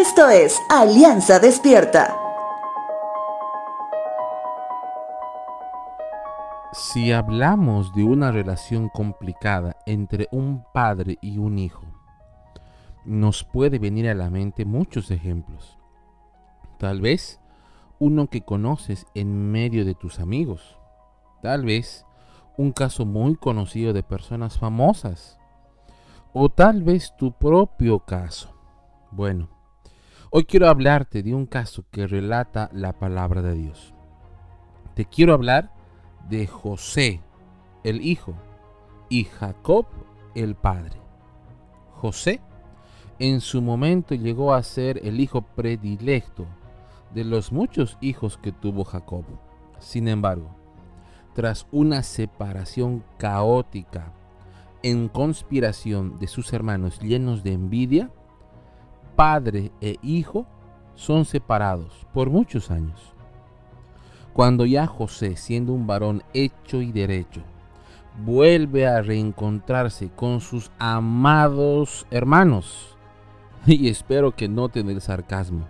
Esto es Alianza Despierta. Si hablamos de una relación complicada entre un padre y un hijo, nos puede venir a la mente muchos ejemplos. Tal vez uno que conoces en medio de tus amigos. Tal vez un caso muy conocido de personas famosas. O tal vez tu propio caso. Bueno, hoy quiero hablarte de un caso que relata la palabra de Dios. Te quiero hablar de José, el hijo, y Jacob, el padre. José en su momento llegó a ser el hijo predilecto de los muchos hijos que tuvo Jacob. Sin embargo, tras una separación caótica en conspiración de sus hermanos llenos de envidia, padre e hijo son separados por muchos años. Cuando ya José, siendo un varón hecho y derecho, vuelve a reencontrarse con sus amados hermanos, y espero que noten el sarcasmo,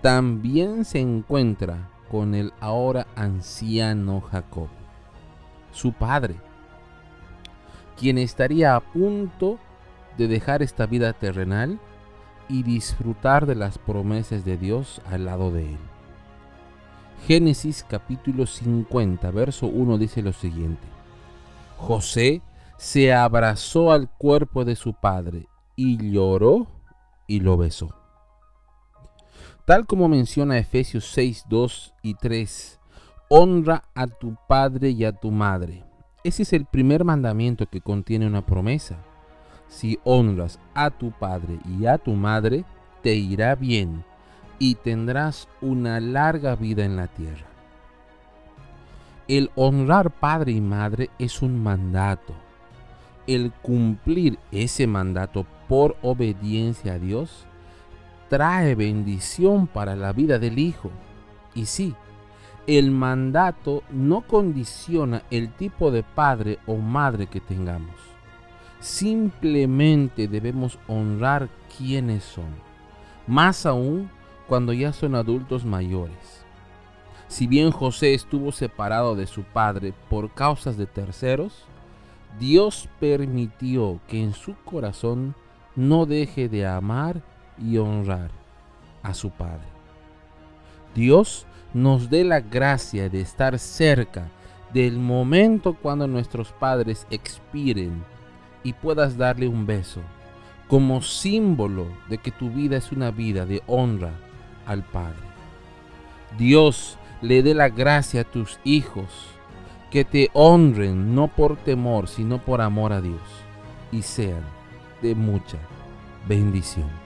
también se encuentra con el ahora anciano Jacob, su padre, quien estaría a punto de dejar esta vida terrenal y disfrutar de las promesas de Dios al lado de él. Génesis capítulo 50, verso 1 dice lo siguiente. José se abrazó al cuerpo de su padre y lloró y lo besó. Tal como menciona Efesios 6, 2 y 3, honra a tu padre y a tu madre. Ese es el primer mandamiento que contiene una promesa. Si honras a tu padre y a tu madre, te irá bien y tendrás una larga vida en la tierra. El honrar padre y madre es un mandato. El cumplir ese mandato por obediencia a Dios trae bendición para la vida del Hijo. Y sí, el mandato no condiciona el tipo de padre o madre que tengamos. Simplemente debemos honrar quienes son. Más aún cuando ya son adultos mayores. Si bien José estuvo separado de su padre por causas de terceros, Dios permitió que en su corazón no deje de amar y honrar a su Padre. Dios nos dé la gracia de estar cerca del momento cuando nuestros padres expiren y puedas darle un beso como símbolo de que tu vida es una vida de honra al Padre. Dios le dé la gracia a tus hijos que te honren no por temor, sino por amor a Dios y sean de mucha bendición.